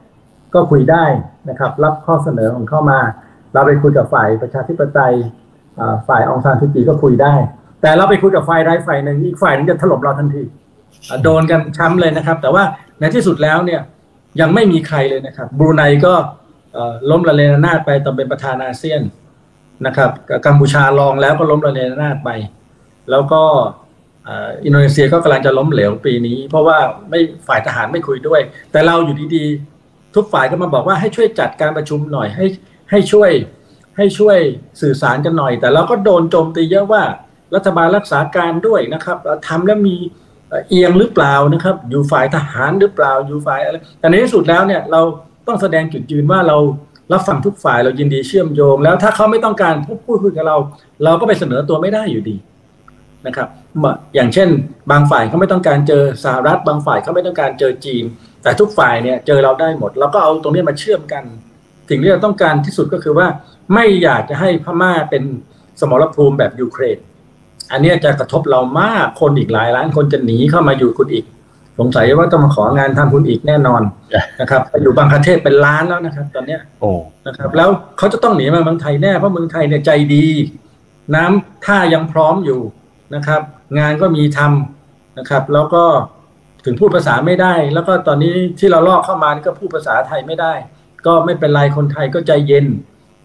ก็คุยได้นะครับ รับข้อเสนอของเข้ามา เราไปคุยกับฝ่ายประชาธิปไตยฝ่ายองซานสุจีก็คุยได้ แต่เราไปคุยกับฝ่ายใดฝ่ายหนึ่งอีกฝ่ายนึงจะถล่มเราทันทีโดนกันช้ำเลยนะครับ แต่ว่าในที่สุดแล้วเนี่ย ยังไม่มีใครเลยนะครับบรูไนก็ล้มละเลนาดไปตอนเป็นประธานอาเซียนนะครับกัมพูชาลองแล้วก็ล้มละเลนาดไป แล้วก็อินโดนีเซียก็กำลังจะล้มเหลวปีนี้ เพราะว่าไม่ฝ่ายทหารไม่คุยด้วย แต่เราอยู่ดีๆ ทุกฝ่ายก็มาบอกว่าให้ช่วยจัดการประชุมหน่อยให้ให้ช่วยให้ช่วยสื่อสารกันหน่อย แต่เราก็โดนโจมตีเยอะว่ารัฐบาลรักษาการด้วยนะครับทำแล้วมี เอียงหรือเปล่านะครับ อยู่ฝ่ายทหารหรือเปล่าอยู่ฝ่ายอะไรแต่ในที่สุดแล้วเนี่ยเราต้องแสดงจุดยืนว่าเรารับฟังทุกฝ่ายเรายินดีเชื่อมโยง แล้วถ้าเขาไม่ต้องการพูดพูดคุยกับเรา เราก็ไปเสนอตัวไม่ได้อยู่ดีนะครับอย่างเช่น บางฝ่ายเขาไม่ต้องการเจอสหรัฐ บางฝ่ายเขาไม่ต้องการเจอจีน แต่ทุกฝ่ายเนี่ยเจอเราได้หมดเราก็เอาตรงนี้มาเชื่อมกันสิ่งที่เราต้องการที่สุดก็คือว่าไม่อยากจะให้พม่าเป็นสมรภูมิแบบยูเครน อันนี้จะกระทบเรามากคนอีกหลายล้านคนจะหนีเข้ามาอยู่คุณอีก สงสัยว่าต้องมาของานทำคุณอีกแน่นอนนะครับไปอยู่บางประเทศเป็นล้านแล้วนะครับ ตอนเนี้ยโอ้นะครับ แล้วเขาจะต้องหนีมาเมืองไทยแน่เพราะเมืองไทยเนี่ยใจดี น้ำท่ายังพร้อมอยู่นะครับ งานก็มีทำนะครับ แล้วก็ถึงพูดภาษาไม่ได้ แล้วก็ตอนนี้ที่เราลอกเข้ามานี่ก็พูดภาษาไทยไม่ได้ ก็ไม่เป็นไรคนไทยก็ใจเย็น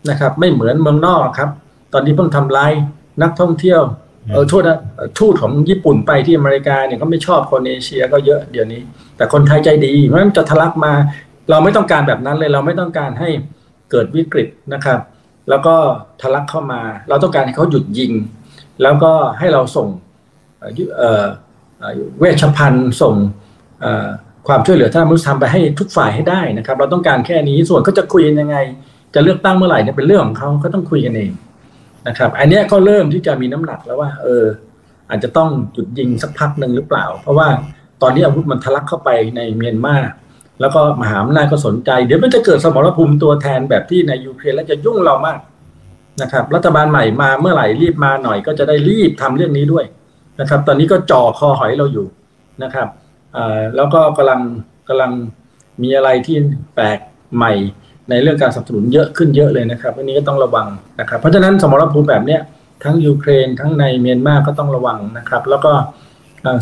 นะครับ ไม่เหมือนเมืองนอกครับ ตอนนี้เพิ่งทำลายนักท่องเที่ยว เออโทษนะทูตของญี่ปุ่นไปที่อเมริกาเนี่ยก็ไม่ชอบคนเอเชียก็เยอะเดี๋ยวนี้ แต่คนไทยใจดีเพราะฉะนั้นจะทะลักมา เราไม่ต้องการแบบนั้นเลยเราไม่ต้องการให้เกิดวิกฤตนะครับ แล้วก็ทะลักเข้ามา เราต้องการให้เขาหยุดยิง แล้วก็ให้เราส่งเวชภัณฑ์ส่งความช่วยเหลือท่านมนุษยธรรมไปให้ทุกฝ่ายให้ได้นะครับ เราต้องการแค่นี้ส่วนเขาจะคุยยังไง จะเลือกตั้งเมื่อไหร่เนี่ยเป็นเรื่องของเขาเขาต้องคุยกันเอง นะครับ อันนี้ก็เริ่มที่จะมีน้ำหนักแล้วว่า เออ อาจจะต้องจุดยิงสักพักหนึ่งหรือเปล่า เพราะว่าตอนนี้อาวุธมันทะลักเข้าไปในเมียนมาแล้วก็มหาอำนาจก็สนใจ เดี๋ยวมันจะเกิดสมรภูมิตัวแทนแบบที่ในยูเครนแล้วจะยุ่งเรามากนะครับ รัฐบาลใหม่มาเมื่อไหร่รีบมาหน่อยก็จะได้รีบทำเรื่องนี้ด้วยนะครับ ตอนนี้ก็จ่อคอหอยเราอยู่นะครับแล้วก็กำลังกำลังมีอะไรที่แปลกใหม่ ในเรื่องการสนับสนุนเยอะขึ้นเยอะเลยนะครับอันนี้ก็ต้องระวังนะครับเพราะฉะนั้นสมรภูมิแบบเนี้ยทั้งยูเครนทั้งในเมียนมาก็ต้องระวังนะครับ แล้วก็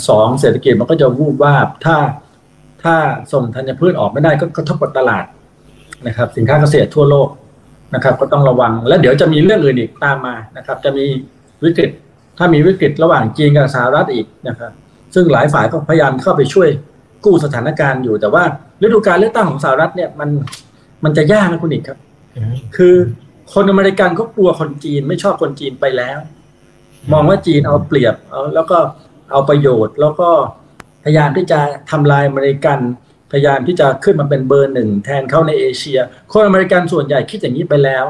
สองเศรษฐกิจมันก็จะวูบวาบถ้าถ้าส่งธัญพืชออกไม่ได้ก็กระทบกับตลาดนะครับ สินค้าเกษตรทั่วโลกนะครับ ก็ต้องระวังและเดี๋ยวจะมีเรื่องอื่นอีกตามมานะครับ จะมีวิกฤตถ้ามีวิกฤตระหว่างจีนกับสหรัฐอีกนะครับ ซึ่งหลายฝ่ายก็พยายามเข้าไปช่วยกู้สถานการณ์อยู่แต่ว่าฤดูการเลือกตั้งของสหรัฐเนี่ยมัน มันจะยากนะคุณอีกครับ คือคนอเมริกันก็กลัวคนจีนไม่ชอบคนจีนไปแล้ว มองว่าจีนเอาเปรียบเอาแล้วก็เอาประโยชน์ แล้วก็พยายามที่จะทำลายอเมริกัน พยายามที่จะขึ้นมาเป็นเบอร์หนึ่งแทนเขาในเอเชีย คนอเมริกันส่วนใหญ่คิดอย่างนี้ไปแล้ว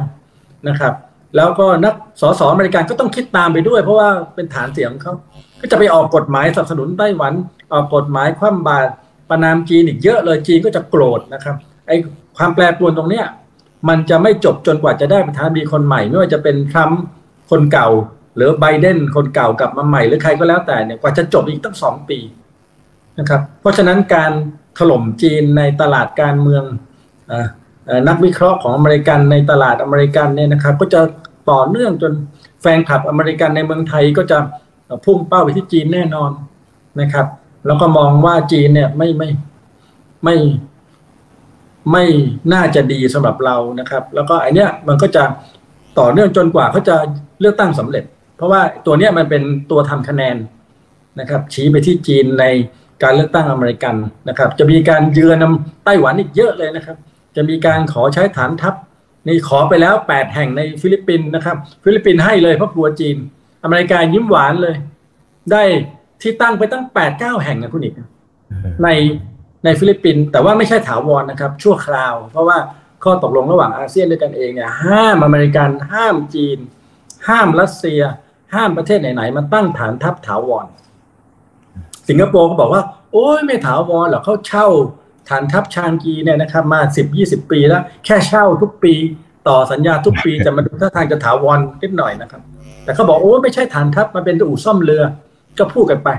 นะครับ แล้วก็นักสสอเมริกันก็ต้องคิดตามไปด้วย เพราะว่าเป็นฐานเสียงของเขาก็จะไปออกกฎหมายสนับสนุนไต้หวัน ออกกฎหมายคว่ำบาตรประนามจีนอีกเยอะเลยจีนก็จะโกรธนะครับไอ้ ความแปรปรวนตรงเนี้ยมันจะไม่จบจนกว่าจะได้ประธานดีคนใหม่ ไม่ว่าจะเป็นทรัมป์คนเก่า หรือไบเดนคนเก่ากลับมาใหม่ หรือใครก็แล้วแต่เนี่ยกว่าจะจบอีกตั้งสองปีนะครับ เพราะฉะนั้นการถล่มจีนในตลาดการเมืองนักวิเคราะห์ของอเมริกันในตลาดอเมริกันเนี่ยนะครับ ก็จะต่อเนื่องจนแฟนคลับอเมริกันในเมืองไทยก็จะพุ่งเป้าไปที่จีนแน่นอนนะครับ แล้วก็มองว่าจีนเนี่ยไม่ไม่ไม่ ไม่น่าจะดีสำหรับเรานะครับ แล้วก็อันเนี้ยมันก็จะต่อเนื่องจนกว่าเขาจะเลือกตั้งสำเร็จ เพราะว่าตัวเนี้ยมันเป็นตัวทำคะแนนนะครับ ชี้ไปที่จีนในการเลือกตั้งอเมริกันนะครับ จะมีการเยือนไต้หวันอีกเยอะเลยนะครับ จะมีการขอใช้ฐานทัพนี่ขอไปแล้วแปดแห่งในฟิลิปปินส์นะครับ ฟิลิปปินส์ให้เลยเพราะกลัวจีน อเมริกายิ้มหวานเลย ได้ที่ตั้งไปตั้งแปดเก้าแห่งนะคุณอีกใน ในฟิลิปปินส์แต่ว่าไม่ใช่ถาวรนะครับ ชั่วคราว เพราะว่าข้อตกลงระหว่างอาเซียนด้วยกันเองเนี่ยห้ามอเมริกันห้ามจีน ห้ามรัสเซีย ห้ามประเทศไหนๆมาตั้งฐานทัพถาวร สิงคโปร์ก็บอกว่า โอ้ยไม่ถาวรหรอกเขาเช่าฐานทัพชางกีเนี่ยนะครับ มาสิบยี่สิบปีแล้ว แค่เช่าทุกปีต่อสัญญาทุกปีจะมาดูท่าทางจะถาวรนิดหน่อยนะครับ แต่เขาบอกโอ้ไม่ใช่ฐานทัพมันเป็นอู่ซ่อมเรือก็พูดกันไป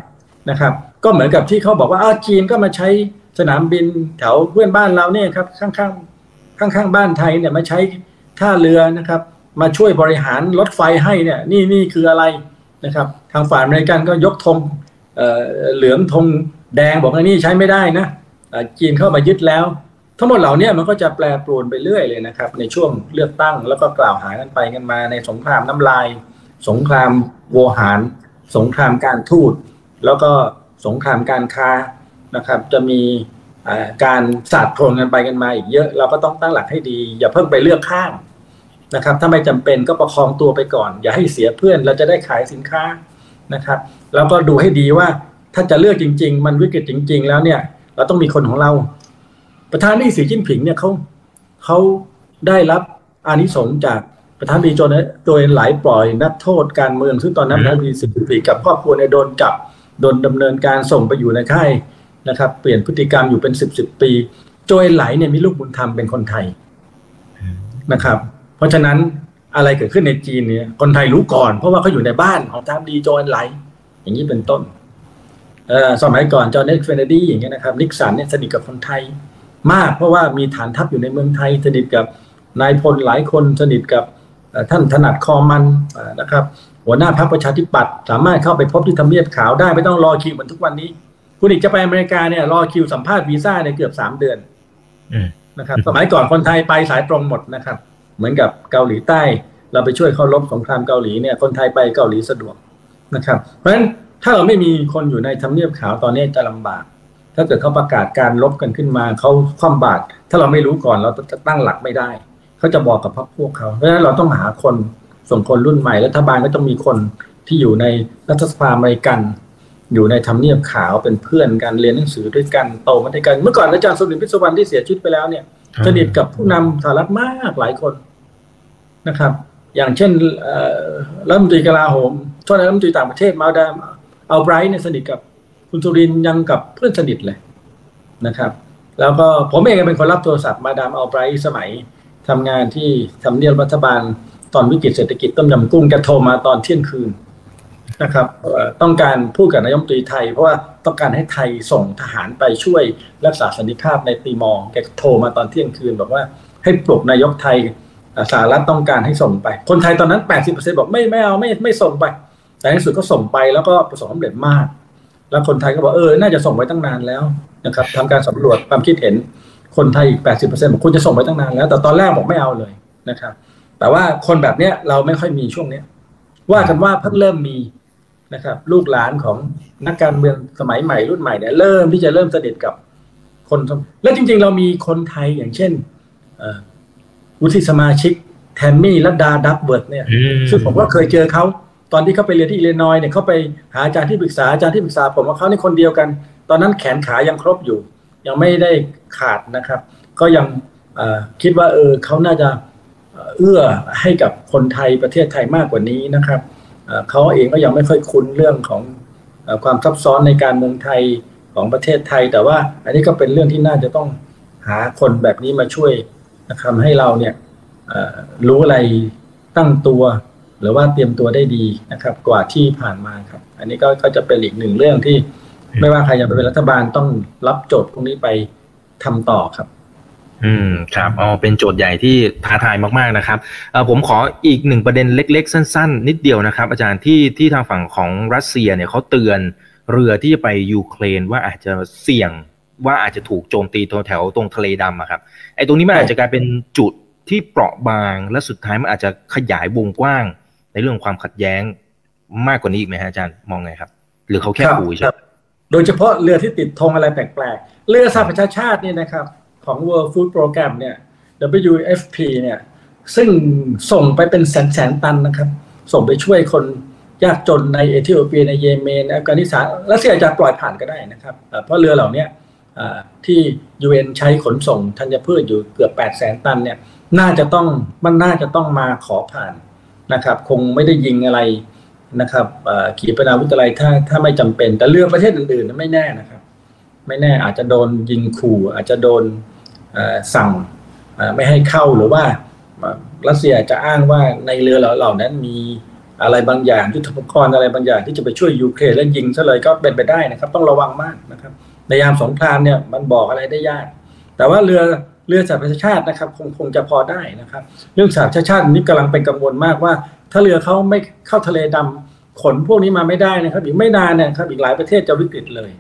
นะครับ ก็เหมือนกับที่เขาบอกว่าอ้าจีนก็มาใช้ สนามบินแถวเพื่อนบ้านเราเนี่ยครับข้างๆข้างๆบ้านไทยเนี่ยมาใช้ท่าเรือนะครับ มาช่วยบริหารรถไฟให้เนี่ยนี่นี่คืออะไรนะครับ ทางฝ่ายอเมริกันก็ยกธงเหลืองธงแดงบอกว่านี่ใช้ไม่ได้นะจีนเข้ามายึดแล้ว ทั้งหมดเหล่านี้มันก็จะแปรปรวนไปเรื่อยเลยนะครับ ในช่วงเลือกตั้งแล้วก็กล่าวหากันไปกันมาในสงครามน้ำลาย สงครามโวหาร สงครามการทูตแล้วก็สงครามการค้า นะครับ จะมีการสาดโคลนกันไปกันมาอีกเยอะ เราก็ต้องตั้งหลักให้ดี อย่าเพิ่งไปเลือกข้างนะครับ ถ้าไม่จำเป็นก็ประคองตัวไปก่อน อย่าให้เสียเพื่อนเราจะได้ขายสินค้านะครับ แล้วก็ดูให้ดีว่าถ้าจะเลือกจริง ๆ มันวิกฤตจริง ๆ แล้วเนี่ย เราต้องมีคนของเรา ประธานนี่สีจิ้นผิงเนี่ยเขาเขาได้รับอานิสงส์จากประธานดีโจนโดยหลายปล่อยนักโทษการเมืองซึ่งตอนนั้นประธานดีสิบปีกับครอบครัวเนี่ยโดนจับโดนดำเนินการส่งไปอยู่ในค่าย นะครับ เปลี่ยนพฤติกรรมอยู่เป็นสิบสิบปี โจวเอินไหลเนี่ยมีลูกบุญธรรมเป็นคนไทยนะครับ เพราะฉะนั้นอะไรเกิดขึ้นในจีนเนี่ยคนไทยรู้ก่อน เพราะว่าเขาอยู่ในบ้านของทามดีโจวเอินไหล อย่างนี้เป็นต้นเออสมัยก่อนจอห์นเอฟเคนเนดี้อย่างเงี้ยนะครับนิกสันเนี่ยสนิทกับคนไทยมาก เพราะว่ามีฐานทัพอยู่ในเมืองไทย สนิทกับนายพลหลายคนสนิทกับท่านถนัดคอมันตร์นะครับ หัวหน้าพรรคประชาธิปัตย์สามารถเข้าไปพบที่ทำเนียบขาวได้ไม่ต้องรอคิวเหมือนทุกวันนี้ คุณอีกจะไปอเมริกาเนี่ยรอคิวสัมภาษณ์วีซ่าเนี่ยเกือบสามเดือนนะครับสมัยก่อนคนไทยไปสายตรงหมดนะครับ เหมือนกับเกาหลีใต้ เราไปช่วยเขาลบสงครามเกาหลีเนี่ยคนไทยไปเกาหลีสะดวกนะครับ เพราะฉะนั้นถ้าเราไม่มีคนอยู่ในทำเนียบขาวตอนนี้จะลำบาก ถ้าเกิดเขาประกาศการลบกันขึ้นมาเขาคว่ำบาตรถ้าเราไม่รู้ก่อนเราจะตั้งหลักไม่ได้เขาจะบอกกับพรรคพวกเขาเพราะฉะนั้นเราต้องหาคนส่งคนรุ่นใหม่รัฐบาลก็ต้องมีคนที่อยู่ในรัฐสภาอเมริกัน อยู่ในทำเนียบขาวเป็นเพื่อนกันเรียนหนังสือด้วยกันโตมาด้วยกัน เมื่อก่อนอาจารย์สมเด็จพิศวรรณที่เสียชีวิตไปแล้วเนี่ยสนิทกับผู้นำสหรัฐมากหลายคนนะครับ อย่างเช่นรัฐมนตรีกลาโหมทษนะรัฐมนตรีต่างประเทศมาดามเอาไบรท์เนี่ยสนิทกับคุณสุรินยังกับเพื่อนสนิทเลยนะครับ แล้วก็ผมเองเป็นคนรับโทรศัพท์มาดามเอาไบรท์สมัยทำงานที่ทำเนียบรัฐบาลตอนวิกฤตเศรษฐกิจต้มยำกุ้งแกโทรมาตอนเที่ยงคืน นะครับต้องการพูดกับนายมตรีไทย เพราะว่าต้องการให้ไทยส่งทหารไปช่วยรักษาสันติภาพในตีมอร์แกโทรมาตอนเที่ยงคืนบอกว่าให้ปลุกนายกไทยสหรัฐต้องการให้ส่งไป คนไทยตอนนั้น 80%บอกไม่ไม่เอาไม่ไม่ส่งไป แต่ในสุดก็ส่งไปแล้วก็ประสบความสำเร็จมาก แล้วคนไทยก็บอกเออ น่าจะส่งไว้ตั้งนานแล้วนะครับทำการสำรวจความคิดเห็นคนไทยอีก 80%บอกคุณจะส่งไว้ตั้งนานแล้ว แต่ตอนแรกบอกไม่เอาเลยนะครับ แต่ว่าคนแบบเนี้ยเราไม่ค่อยมีช่วงเนี้ยว่ากันว่าเพิ่งเริ่มมี นะครับ ลูกหลานของนักการเมืองสมัยใหม่รุ่นใหม่เนี่ยเริ่มที่จะเริ่มสนิทกับคน แล้วจริง ๆ เรามีคนไทยอย่างเช่นวุฒิสมาชิกแทมมี่ลัดดาดับเบิร์ดเนี่ย ซึ่งผมก็เคยเจอเขาตอนที่เขาไปเรียนที่อิเลนอยเนี่ยเขาไปหาอาจารย์ที่ปรึกษาอาจารย์ที่ปรึกษา ผมว่าเขาในคนเดียวกัน ตอนนั้นแขนขายังครบอยู่ ยังไม่ได้ขาดนะครับ ก็ยังคิดว่าเออเขาน่าจะเอื้อให้กับคนไทยประเทศไทยมากกว่านี้นะครับ เขาเองก็ยังไม่ค่อยคุ้นเรื่องของความซับซ้อนในการเมืองไทยของประเทศไทย แต่ว่าอันนี้ก็เป็นเรื่องที่น่าจะต้องหาคนแบบนี้มาช่วยนะครับให้เราเนี่ยรู้อะไรตั้งตัว หรือว่าเตรียมตัวได้ดีนะครับ กว่าที่ผ่านมาครับ อันนี้ก็ก็จะเป็นอีกหนึ่งเรื่องที่ ไม่ว่าใครจะเป็นรัฐบาลต้องรับโจทย์ตรงนี้ไปทำต่อครับ อืมครับอ๋อเป็นโจทย์ใหญ่ที่ท้าทายมากๆนะครับเออผมขออีกหนึ่งประเด็นเล็ก ๆ สั้น ๆ นิดเดียวนะครับ อาจารย์ที่ที่ทางฝั่งของรัสเซียเนี่ยเขาเตือนเรือที่จะไปยูเครนว่าอาจจะเสี่ยงว่าอาจจะถูกโจมตีแถวตรงทะเลดำอะครับไอ้ตรงนี้มันอาจจะกลายเป็นจุดที่เปราะบางและสุดท้ายมันอาจจะขยายวงกว้าง ในเรื่องความขัดแย้งมากกว่านี้อีกไหมฮะอาจารย์มองไงครับ หรือเขาแค่ปูใช่โดยเฉพาะเรือที่ติดธงอะไรแปลกๆเรือสหประชาชาติเนี่ยนะครับ ของ World Food Program เนี่ย WFP เนี่ย ซึ่งส่งไปเป็นแสนแสนตันนะครับ ส่งไปช่วยคนยากจนในเอธิโอเปียในเยเมนอัฟกานิสถานรัสเซียจะปล่อยผ่านก็ได้นะครับ เพราะเรือเหล่านี้ที่ UN ใช้ขนส่งธัญพืชอยู่เกือบ8 0 0แสนตันเนี่ยน่าจะต้องมันน่าจะต้องมาขอผ่านนะครับ คงไม่ได้ยิงอะไรนะครับขีปนาวุธอะไรถ้าถ้าไม่จำเป็น แต่เรือประเทศอื่นๆไม่แน่นะครับ ไม่แน่อาจจะโดนยิงขู่อาจจะโดน สั่งไม่ให้เข้าหรือว่ารัสเซียจะอ้างว่าในเรือเหล่านั้นมีอะไรบางอย่างยุทธปกรณ์อะไรบางอย่างที่จะไปช่วยยูเครนและยิงซะเลยก็เป็นไปได้นะครับ ต้องระวังมากนะครับ ในยามสงครามเนี่ยมันบอกอะไรได้ยาก แต่ว่าเรือเรือสหประชาชาตินะครับคงคงจะพอได้นะครับ เรื่องสหประชาชาตินี้กำลังเป็นกังวลมากว่า ถ้าเรือเขาไม่เข้าทะเลดำขนพวกนี้มาไม่ได้นะครับ อีกไม่นานเนี่ยครับอีกหลายประเทศจะวิกฤตเลย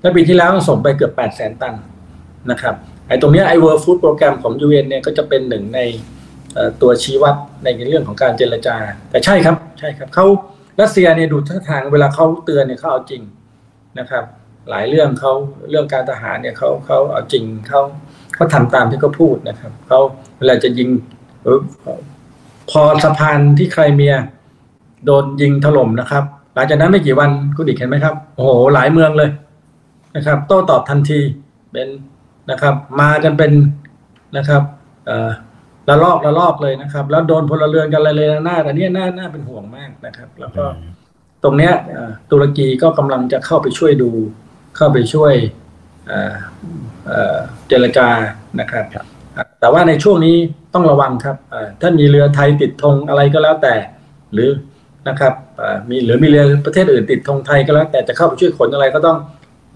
และปีที่แล้วส่งไปเกือบ8 0 0 0 0 0 ตันนะครับ ไอ้ตรงนี้ไอ้ World Food Program ของ UN เนี่ยก็จะเป็นหนึ่งในตัวชี้วัดในเรื่องของการเจรจา แต่ใช่ครับใช่ครับเขารัสเซียเนี่ยดูท่าทางเวลาเขาเตือนเนี่ยเขาเอาจริงนะครับ หลายเรื่องเขาเรื่องการทหารเนี่ยเขาเขาเอาจริงเขาเขาทำตามที่เขาพูดนะครับเขาเวลาจะยิงพอสะพานที่ใครเมีย โดนยิงถล่มนะครับ หลังจากนั้นไม่กี่วันคุณดิกเห็นไหมครับ โอ้โหหลายเมืองเลยนะครับ โต้ตอบทันทีเป็น นะครับ มากันเป็นนะครับละลอกละลอกเลยนะครับ แล้วโดนพลเรือนกันอะไรเลยหน้าแต่เนี้ยน่าน่าเป็นห่วงมากนะครับ แล้วก็ตรงเนี้ยตุรกีก็กำลังจะเข้าไปช่วยดู เข้าไปช่วยเจรจานะครับ แต่ว่าในช่วงนี้ต้องระวังครับถ้ามีเรือไทยติดธงอะไรก็แล้วแต่ หรือนะครับมีหรือมีเรือประเทศอื่นติดธงไทยก็แล้วแต่จะเข้าไปช่วยขนอะไรก็ต้อง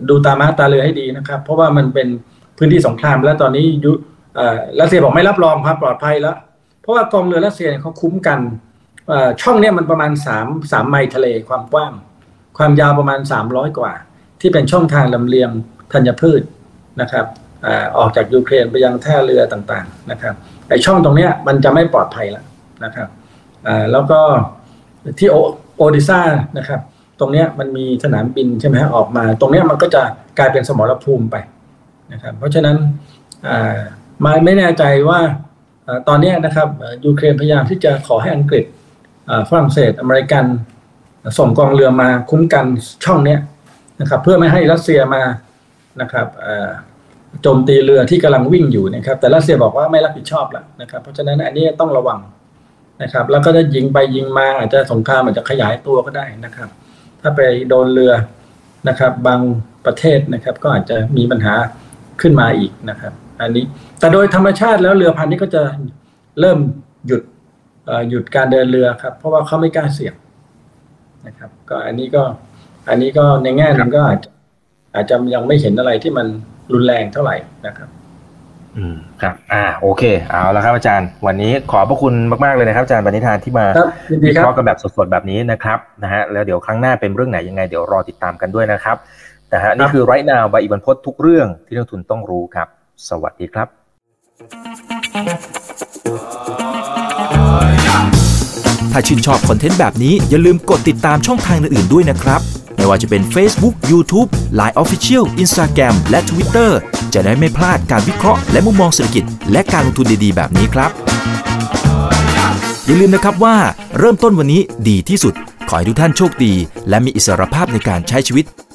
ดูตามาตาเรือให้ดีนะครับ เพราะว่ามันเป็น พื้นที่สงคราม แล้วตอนนี้ยุรัสเซียบอกไม่รับรองความปลอดภัยแล้ว เพราะว่ากองเรือรัสเซียเขาคุ้มกันช่องนี้มันประมาณ3 3ไมล์ทะเลความกว้าง ความยาวประมาณ 300 กว่า ที่เป็นช่องทางลำเลียงธัญพืชนะครับออกจากยูเครนไปยังท่าเรือต่างๆนะครับไอช่องตรงนี้มันจะไม่ปลอดภัยแล้วนะครับแล้วก็ที่โอดิซ่านะครับ ตรงนี้มันมีสนามบินใช่ไหมฮะออกมา ตรงนี้มันก็จะกลายเป็นสมรภูมิไป นะครับเพราะฉะนั้นมาไม่แน่ใจว่าตอนนี้นะครับยูเครนพยายามที่จะขอให้อังกฤษฝรั่งเศสอเมริกันส่งกองเรือมาคุ้มกันช่องนี้นะครับเพื่อไม่ให้รัสเซียมานะครับโจมตีเรือที่กำลังวิ่งอยู่นะครับ แต่รัสเซียบอกว่าไม่รับผิดชอบแล้วนะครับ เพราะฉะนั้นอันนี้ต้องระวังนะครับ แล้วก็จะยิงไปยิงมาอาจจะสงครามอาจจะขยายตัวก็ได้นะครับ ถ้าไปโดนเรือนะครับ บางประเทศนะครับ ก็อาจจะมีปัญหา ขึ้นมาอีกนะครับ อันนี้แต่โดยธรรมชาติแล้วเรือพันนี้ก็จะเริ่มหยุดหยุดการเดินเรือครับ เพราะว่าเขาไม่กล้าเสี่ยงนะครับ ก็อันนี้ก็อันนี้ก็ในแง่นึงก็อาจจะอาจจะยังไม่เห็นอะไรที่มันรุนแรงเท่าไหร่นะครับอืมครับ อ่า โอเค เอาละครับอาจารย์ วันนี้ขอบพระคุณมากๆเลยนะครับอาจารย์ปณิธานที่มาวิเคราะห์กันแบบสดๆแบบนี้นะครับ นะฮะ แล้วเดี๋ยวครั้งหน้าเป็นเรื่องไหนยังไง เดี๋ยวรอติดตามกันด้วยนะครับ นะฮะนี่คือไรนาวใบอิบันพศทุกเรื่องที่นักทุนต้องรู้ครับ สวัสดีครับ ถ้าชื่นชอบคอนเทนต์แบบนี้อย่าลืมกดติดตามช่องทางอื่นๆด้วยนะครับ ไม่ว่าจะเป็น Facebook, YouTube, Line Official, Instagram และ Twitter จะได้ไม่พลาดการวิเคราะห์และมุมมองเศรษฐกิจ และการลงทุนดีๆ แบบนี้ครับ อย่าลืมนะครับว่าเริ่มต้นวันนี้ดีที่สุด ขอให้ทุกท่านโชคดี และมีอิสรภาพในการใช้ชีวิต